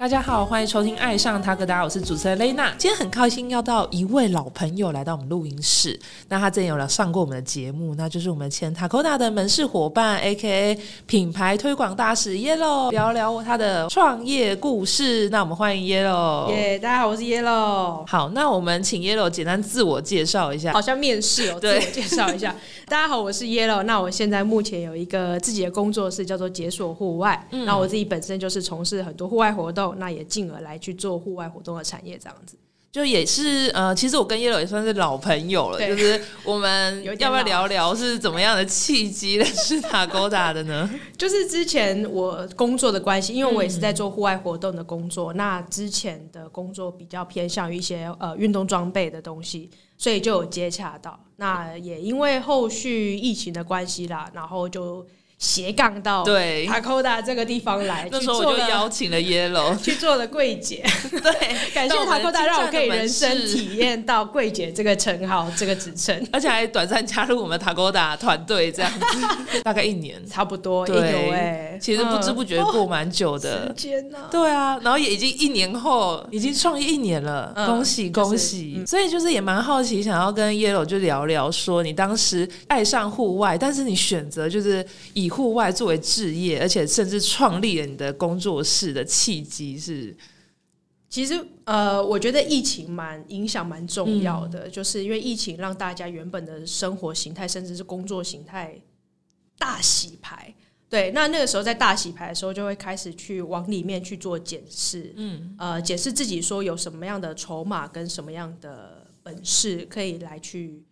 大家好，欢迎收听《爱上塔克达》，我是主持人雷娜。今天很开心要到一位老朋友来到我们录音室。那他之前有来上过我们的节目，那就是我们前塔 d 达的门市伙伴，A.K.A 品牌推广大使 Yellow，聊聊他的创业故事。那我们欢迎 Yellow。耶，大家好，我是 Yellow。好，那我们请 Yellow 简单自我介绍一下，好像面试哦。自我介绍一下，大家好，我是 Yellow。那我现在目前有一个自己的工作室，叫做解锁户外。嗯那我自己本身就是从事很多户外活动，那也进而来去做户外活动的产业，这样子。就也是呃，其实我跟 Yellow 也算是老朋友了。就是我们 要不要聊聊是怎么样的契机认识塔勾达的呢？就是之前我工作的关系，因为我也是在做户外活动的工作。那之前的工作比较偏向于一些呃运动装备的东西，所以就有接洽到。那也因为后续疫情的关系啦，然后就。斜杠到对。塔科达这个地方来，那时候我就邀请了 Yellow 去做了柜姐，对，感谢塔科达让我可以人生体验到柜姐这个称号、这个职称，而且还短暂加入我们塔科达团队，这样子。大概一年，差不多，对，哎，其实不知不觉过蛮久的。时间呢，对啊，然后也已经一年后，已经创业一年了，恭喜恭喜！所以就是也蛮好奇，想要跟 Yellow 就聊聊，说你当时爱上户外，但是你选择就是以户外作为置业，而且甚至创立了你的工作室的契机是，其实呃，我觉得疫情蛮影响蛮重要的，就是因为疫情让大家原本的生活形态，甚至是工作形态大洗牌。对，那那个时候在大洗牌的时候，就会开始去往里面去做检视，嗯，呃，检视自己说有什么样的筹码跟什么样的本事可以来去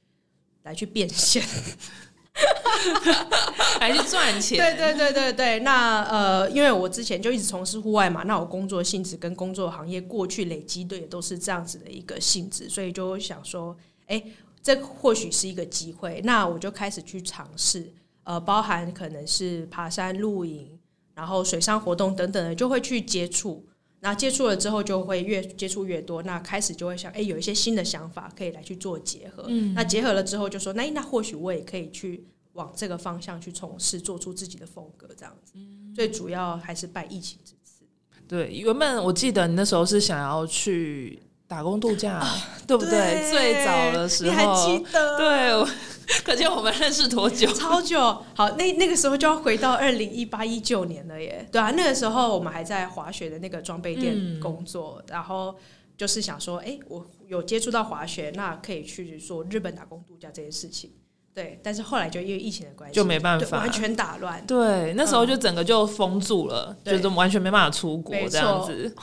来去变现。还是赚钱？对对对对对。那呃，因为我之前就一直从事户外嘛，那我工作性质跟工作行业过去累积的也都是这样子的一个性质，所以就想说，哎，这或许是一个机会。那我就开始去尝试，呃，包含可能是爬山、露营，然后水上活动等等的，就会去接触。那接触了之后，就会越接触越多。那开始就会想，哎，有一些新的想法可以来去做结合。嗯，那结合了之后，就说，那那或许我也可以去往这个方向去从事，做出自己的风格，这样子。嗯，最主要还是拜疫情之赐。对，原本我记得你那时候是想要去打工度假，对不对？最早的时候，你还记得？对。可见我们认识多久？超久。好，那那个时候就要回到二零一八一九年了耶。对啊，那个时候我们还在滑雪的那个装备店工作，然后就是想说，哎，我有接触到滑雪，那可以去做日本打工度假这件事情。对，但是后来就因为疫情的关系，就没办法，完全打乱。对，那时候就整个就封住了，就是完全没办法出国这样子。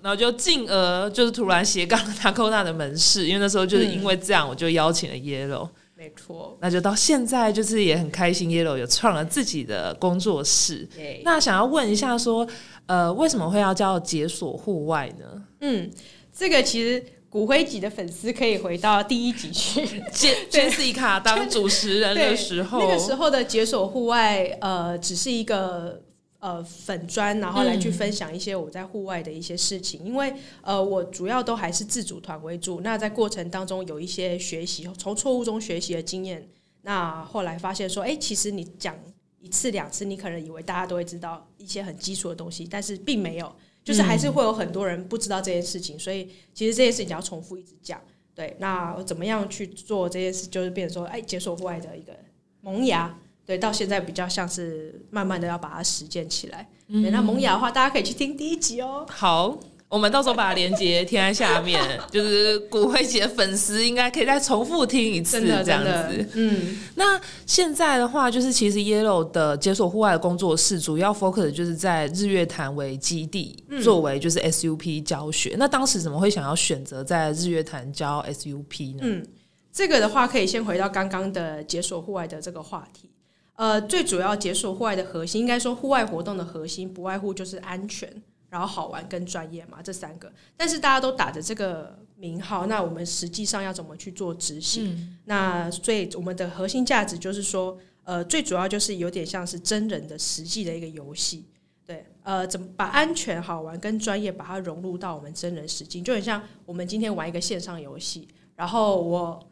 然后就进而就是突然斜杠塔科纳的门市，因为那时候就是因为这样，我就邀请了 Yellow。没错，那就到现在，就是也很开心，Yellow 有创了自己的工作室。那想要问一下，说呃，为什么会要叫解锁户外呢？嗯，这个其实骨灰级的粉丝可以回到第一集去，Jessica 当主持人的时候，那个时候的解锁户外，呃，只是一个。呃，粉砖，然后来去分享一些我在户外的一些事情，因为呃，我主要都还是自主团为主。那在过程当中有一些学习，从错误中学习的经验。那后来发现说，哎，其实你讲一次两次，你可能以为大家都会知道一些很基础的东西，但是并没有，就是还是会有很多人不知道这件事情。所以其实这件事情要重复一直讲。对，那怎么样去做这件事，就是变成说，哎，解锁户外的一个萌芽。对，到现在比较像是慢慢的要把它实践起来嗯。那萌芽的话，大家可以去听第一集哦。好，我们到时候把链接贴在下面，就是骨灰节粉丝应该可以再重复听一次这样子。嗯，那现在的话，就是其实 Yellow 的解锁户外的工作室主要 focus 就是在日月潭为基地，作为就是 SUP 教学。那当时怎么会想要选择在日月潭教 SUP 呢？嗯，这个的话可以先回到刚刚的解锁户外的这个话题。呃，最主要解锁户外的核心，应该说户外活动的核心，不外乎就是安全，然后好玩跟专业嘛，这三个。但是大家都打着这个名号，那我们实际上要怎么去做执行？那最我们的核心价值就是说，呃，最主要就是有点像是真人的实际的一个游戏，对，呃，怎么把安全、好玩跟专业把它融入到我们真人实际，就很像我们今天玩一个线上游戏，然后我。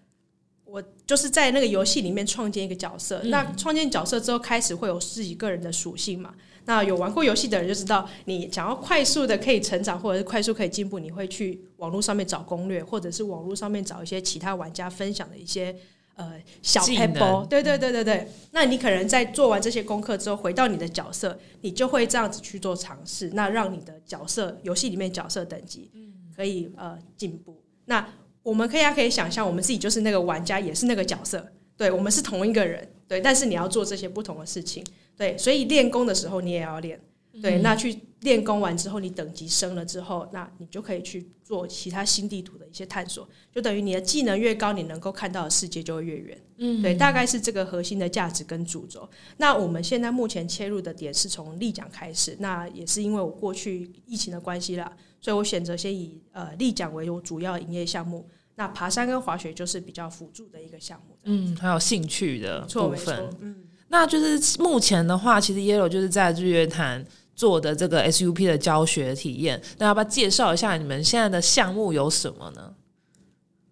我就是在那个游戏里面创建一个角色，那创建角色之后，开始会有自己个人的属性嘛。那有玩过游戏的人就知道，你想要快速的可以成长，或者是快速可以进步，你会去网络上面找攻略，或者是网络上面找一些其他玩家分享的一些呃小 pebble。对对对对对。那你可能在做完这些功课之后，回到你的角色，你就会这样子去做尝试，那让你的角色游戏里面角色等级可以呃进步。那我们可以可以想象，我们自己就是那个玩家，也是那个角色，对我们是同一个人，对。但是你要做这些不同的事情。对，所以练功的时候你也要练，对，那去练功完之后，你等级升了之后，那你就可以去做其他新地图的一些探索，就等于你的技能越高，你能够看到的世界就会越远。嗯，对，大概是这个核心的价值跟主轴。那我们现在目前切入的点是从立奖开始，那也是因为我过去疫情的关系啦，所以我选择先以呃立奖为我主要营业项目，那爬山跟滑雪就是比较辅助的一个项目。嗯，很有兴趣的部分。嗯。那就是目前的话，其实 Yellow 就是在日月潭做的这个 SUP 的教学体验。那要不要介绍一下你们现在的项目有什么呢？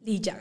立桨，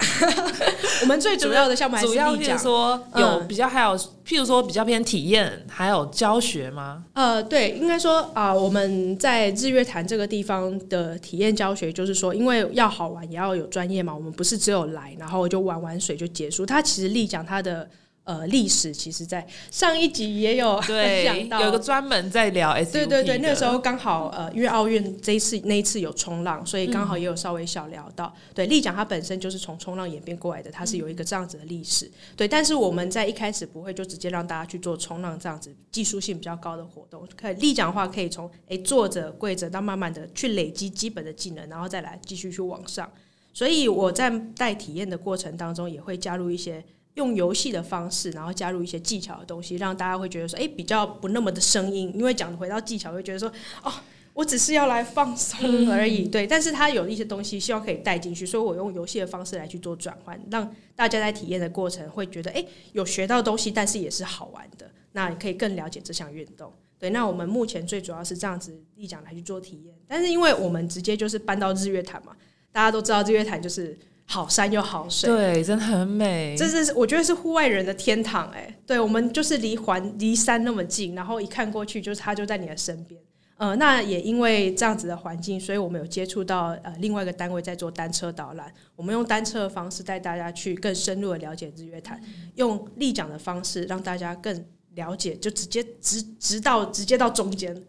我们最主要的项目主要譬如说有比较，还有譬如说比较偏体验，还有教学吗？呃，对，应该说啊，我们在日月潭这个地方的体验教学，就是说，因为要好玩，也要有专业嘛。我们不是只有来，然后就玩玩水就结束。它其实立桨它的。呃，历史其实，在上一集也有 讲到，有个专门在聊 S。对对对，那个时候刚好呃，因为奥运这一次那一次有冲浪，所以刚好也有稍微小聊到。对，立桨它本身就是从冲浪演变过来的，它是有一个这样子的历史。对，但是我们在一开始不会就直接让大家去做冲浪这样子技术性比较高的活动。可立桨的话，可以从哎坐着跪着到慢慢的去累积基本的技能，然后再来继续去往上。所以我在带体验的过程当中，也会加入一些。用游戏的方式，然后加入一些技巧的东西，让大家会觉得说，哎，比较不那么的生硬。因为讲回到技巧，会觉得说，哦，我只是要来放松而已，对。但是它有一些东西，希望可以带进去，所以我用游戏的方式来去做转换，让大家在体验的过程会觉得，哎，有学到东西，但是也是好玩的。那你可以更了解这项运动。对，那我们目前最主要是这样子一讲来去做体验，但是因为我们直接就是搬到日月潭嘛，大家都知道日月潭就是。好山又好水，对，真的很美。这是我觉得是户外人的天堂哎。对，我们就是离环离山那么近，然后一看过去就是它就在你的身边。呃，那也因为这样子的环境，所以我们有接触到呃另外一个单位在做单车导览。我们用单车的方式带大家去更深入的了解日月潭，用立桨的方式让大家更了解，就直接直直到直接到中间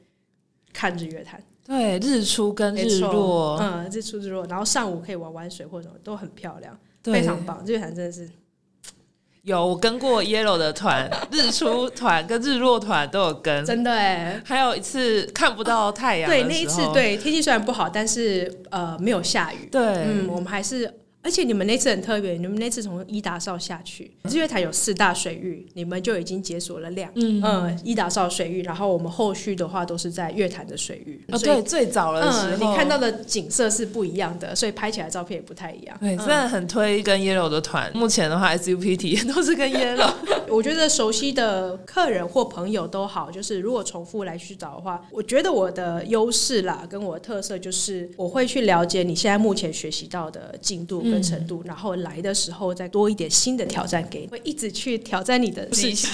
看日月潭。对，日出跟日落，嗯，日出日落，然后上午可以玩玩水或者什么，都很漂亮，非常棒。日月潭真的是有我跟过 Yellow 的团，日出团跟日落团都有跟，真的哎。还有一次看不到太阳，对，那一次对天气虽然不好，但是呃没有下雨，对，嗯，我们还是。而且你们那次很特别，你们那次从伊达邵下去，日月潭有四大水域，你们就已经解锁了两，嗯，伊达邵水域，然后我们后续的话都是在月潭的水域。哦，对，最早的时候你看到的景色是不一样的，所以拍起来照片也不太一样。对，真的很推跟 Yellow 的团。目前的话，SUP 体验都是跟 Yellow。我觉得熟悉的客人或朋友都好，就是如果重复来去找的话，我觉得我的优势啦，跟我的特色就是我会去了解你现在目前学习到的进度跟程度，然后。来的时候再多一点新的挑战给你，会一直去挑战你的事情。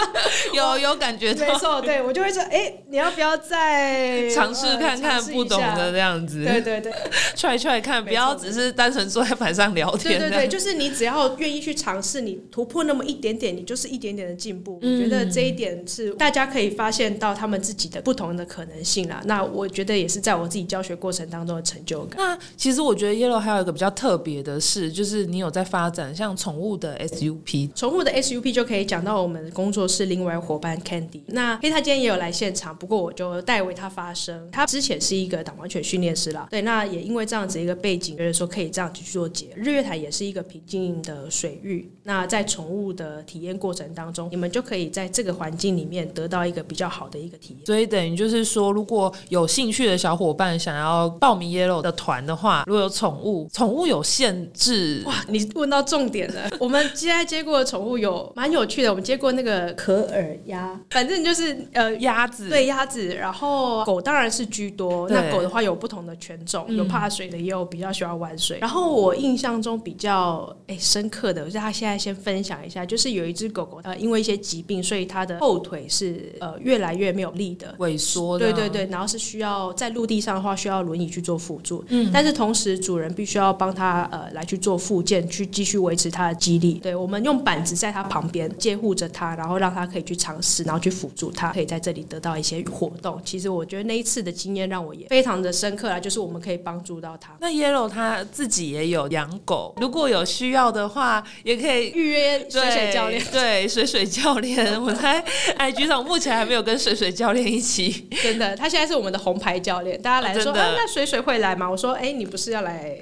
有有感觉，没错，对我就会说，哎，你要不要再尝试看看不懂的这样子？对对对，踹踹看，不要只是单纯坐在板上聊天。对对对，就是你只要愿意去尝试，你突破那么一点点，你就是一点点的进步。我觉得这一点是大家可以发现到他们自己的不同的可能性啦。那我觉得也是在我自己教学过程当中的成就感。那其实我觉得 Yellow 还有一个比较特别的是，就是。你有在发展像宠物的 SUP，宠物的 SUP 就可以讲到我们工作室另外伙伴 Candy。那因为他今天也有来现场，不过我就代为他发声。他之前是一个导盲犬训练师啦，对，那也因为这样子一个背景，觉得说可以这样子去做节。日月潭也是一个平静的水域，那在宠物的体验过程当中，你们就可以在这个环境里面得到一个比较好的一个体验。所以等于就是说，如果有兴趣的小伙伴想要报名 Yellow 的团的话，如果有宠物，宠物有限制？哇，你问到重点了。我们现在接过的宠物有蛮有趣的，我们接过那个可尔鸭，反正就是呃鸭子，对鸭子，然后狗当然是居多。那狗的话有不同的犬种，有怕水的，也有比较喜欢玩水。然后我印象中比较哎深刻的，我他现在先分享一下，就是有一只狗狗，呃，因为一些疾病，所以它的后腿是呃越来越没有力的，萎缩的。对对对，然后是需要在陆地上的话需要轮椅去做辅助，嗯，但是同时主人必须要帮他呃来去做复健，去继续维持他的肌力。对我们用板子在他旁边监护着他，然后让他可以去尝试，然后去辅助他，可以在这里得到一些活动。其实我觉得那一次的经验让我也非常的深刻啊，就是我们可以帮助到他。那 Yellow 他自己也有养狗，如果有需要的话，也可以预约水水教练。对，水水教练，我在哎，局长目前还没有跟水水教练一起。真的，他现在是我们的红牌教练。大家来说，那水水会来吗？我说，哎，你不是要来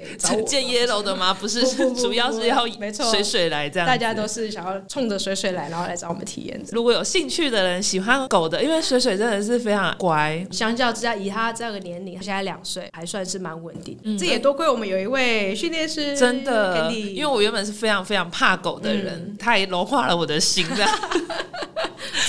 见 Yellow 的吗？不是，主要是要没错，水水来这样。大家都是想要冲着水水来，然后来找我们体验。如果有兴趣的人，喜欢狗的，因为水水真的是非常乖。相较之下，以他这个年龄，他现在两岁，还算是蛮稳定。这也多亏我们有一位训练师，真的。因为我原本是非常非常怕狗的人，他也融化了我的心，这样。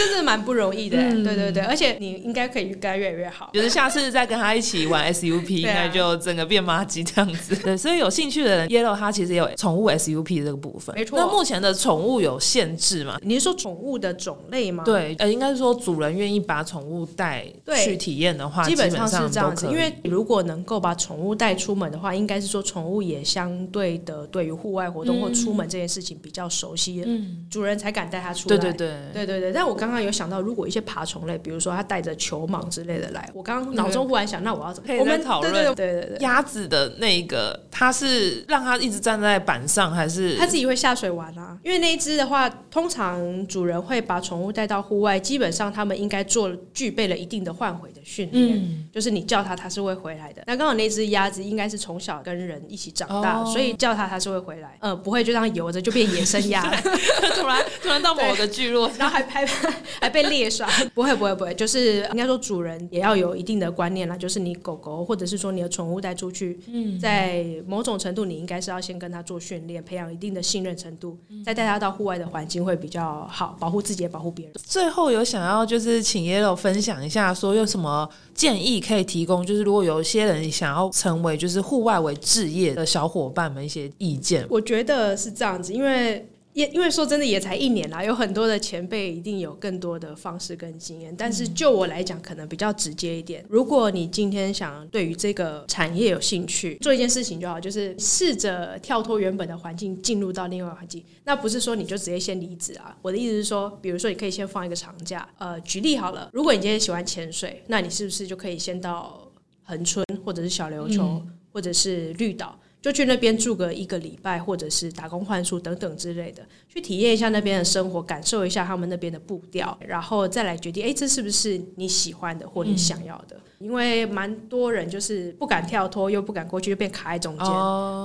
真的蛮不容易的，对对对，而且你应该可以越来越越好。就是下次再跟他一起玩 SUP，应该就整个变妈鸡这样子。对，所以有兴趣的人，Yellow 它其实有宠物 SUP 这个部分，没错。那目前的宠物有限制吗？你是说宠物的种类吗？对，呃，应该是说主人愿意把宠物带去体验的话，基本上是这样子。因为如果能够把宠物带出门的话，应该是说宠物也相对的对于户外活动或出门这件事情比较熟悉，嗯，主人才敢带它出来。对对对，对对对。但我刚刚有想到，如果一些爬虫类，比如说它带着球蟒之类的来，我刚刚脑中忽然想，那我要怎么？我们讨论。对对对鸭子的那个，它是让它一直站在板上，还是？它自己会下水玩啊？因为那一只的话，通常主人会把宠物带到户外，基本上他们应该做具备了一定的换回的训练，就是你叫它，它是会回来的。那刚好那只鸭子应该是从小跟人一起长大，所以叫它它是会回来，嗯，不会就这样游着就变野生鸭，突然突然到某个 聚落，然后还还 还被猎杀。不会不会不会，就是应该说主人也要有一定的观念啦，就是你狗狗或者是说你的宠物带出去，在某种程度你应该是要先跟它做训练，培养一定的信任程度，再带它到户外的环境会比较好，保护自己也保护别人。最后有想要就是请 Yellow 分享一下，说有什么建议可以提供，就是如果有一些人想要成为就是户外为置业的小伙伴们一些意见。我觉得是这样子，因为。也因为说真的也才一年啦，有很多的前辈一定有更多的方式跟经验。但是就我来讲，可能比较直接一点。如果你今天想对于这个产业有兴趣，做一件事情就好，就是试着跳脱原本的环境，进入到另外环境。那不是说你就直接先离职啊。我的意思是说，比如说你可以先放一个长假。呃，举例好了，如果你今天喜欢潜水，那你是不是就可以先到恒春，或者是小琉球，或者是绿岛？就去那边住个一个礼拜，或者是打工换宿等等之类的，去体验一下那边的生活，感受一下他们那边的步调，然后再来决定，哎，这是不是你喜欢的或你想要的？因为蛮多人就是不敢跳脱，又不敢过去，就变卡在中间。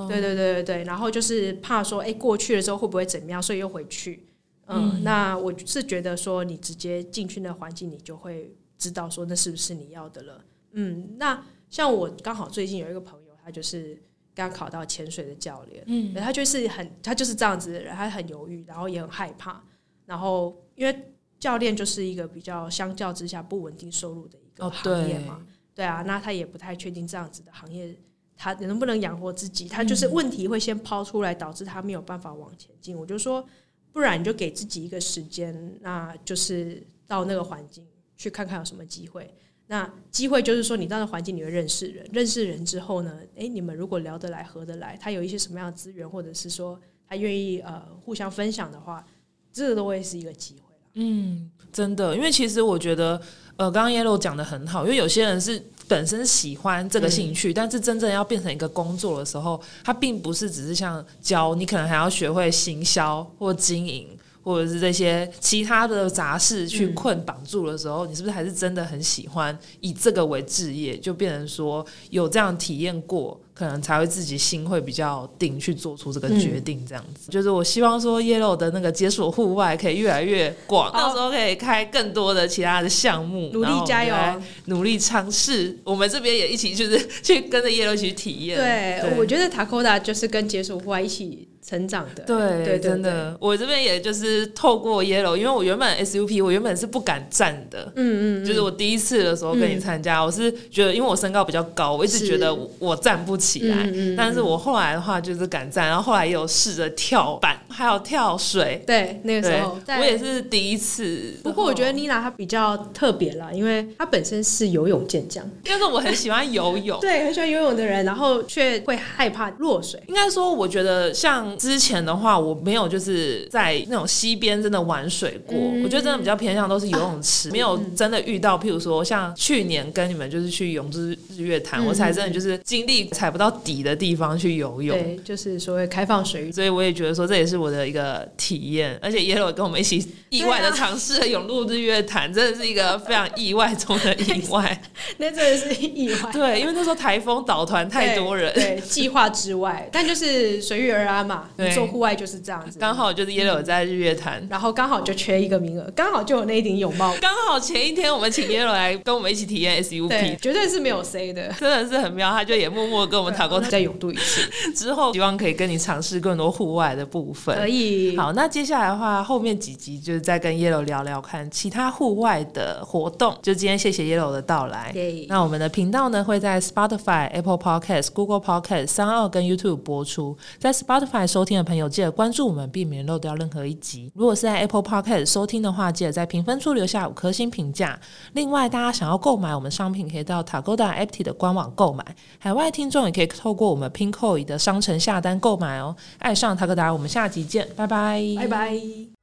对对对对对，然后就是怕说，哎，过去了之后会不会怎么样，所以又回去。嗯，那我是觉得说，你直接进去那环境，你就会知道说，那是不是你要的了。嗯，那像我刚好最近有一个朋友，他就是。刚考到潜水的教练，嗯，他就是很，他就是这样子的人，他很犹豫，然后也很害怕，然后因为教练就是一个比较相较之下不稳定收入的一个行业嘛，对。啊，那他也不太确定这样子的行业他能不能养活自己，他就是问题会先抛出来，导致他没有办法往前进。我就说，不然你就给自己一个时间，那就是到那个环境去看看有什么机会。那机会就是说，你到那环境你会认识人，认识人之后呢，诶，你们如果聊得来、合得来，他有一些什么样的资源，或者是说他愿意呃互相分享的话，这个都会是一个机会嗯，真的，因为其实我觉得，呃，刚刚 Yellow 讲的很好，因为有些人是本身喜欢这个兴趣，但是真正要变成一个工作的时候，他并不是只是像教你，可能还要学会行销或经营。或者是这些其他的杂事去困绑住的时候，你是不是还是真的很喜欢以这个为置业？就变成说有这样体验过可能才会自己心会比较定去做出这个决定，这样子。就是我希望说 Yellow 的那个解锁户外可以越来越广，到时候可以开更多的其他的项目，努力加油，努力尝试。我们这边也一起就是去跟着 Yellow 一起去体验。对，我觉得 Takoda 就是跟解锁户外一起。成长的。对，真的，我这边也就是透过 Yellow，因为我原本 SUP 我原本是不敢站的，嗯嗯，就是我第一次的时候跟你参加，我是觉得因为我身高比较高，我一直觉得我站不起来，但是我后来的话就是敢站，然后后来也有试着跳板，还有跳水，对，那个时候。我也是第一次。不过我觉得妮娜她比较特别啦，因为她本身是游泳健将，但是我很喜欢游泳，对，很喜欢游泳的人，然后却会害怕落水。应该说，我觉得像。之前的话，我没有就是在那种溪边真的玩水过。我觉得真的比较偏向都是游泳池，没有真的遇到。譬如说，像去年跟你们就是去泳之日月潭，我才真的就是经历踩不到底的地方去游泳。对，就是所谓开放水域。所以我也觉得说这也是我的一个体验。而且 Yellow 跟我们一起意外的尝试了永路日月潭，真的是一个非常意外中的意外。那真的是意外。对，因为那时候台风导团太多人，对计划之外，但就是随遇而安嘛。对。户外就是这样子，刚好就是 Yellow 在日月潭，然后刚好就缺一个名额，刚好就有那一顶泳帽。刚好前一天我们请 Yellow 来跟我们一起体验 SUP，绝对是没有 C 的，真的是很妙。他就也默默跟我们讨过 再勇度一次，之后希望可以跟你尝试更多户外的部分。可以。好，那接下来的话，后面几集就是再跟 Yellow 聊聊看其他户外的活动。就今天谢谢 Yellow 的到来。那我们的频道呢会在 Spotify、Apple Podcast、Google Podcast、三二跟 YouTube 播出。在 Spotify 收听的朋友记得关注我们。避免漏掉任何一集。如果是在 Apple Podcast 收听的话，记得在评分处留下五颗星评价。另外，大家想要购买我们商品，可以到 Tagoda a p t 的官网购买。海外听众也可以透过我们 Pinkoi 的商城下单购买哦。爱上 Tagoda，我们下集见，拜拜，拜拜。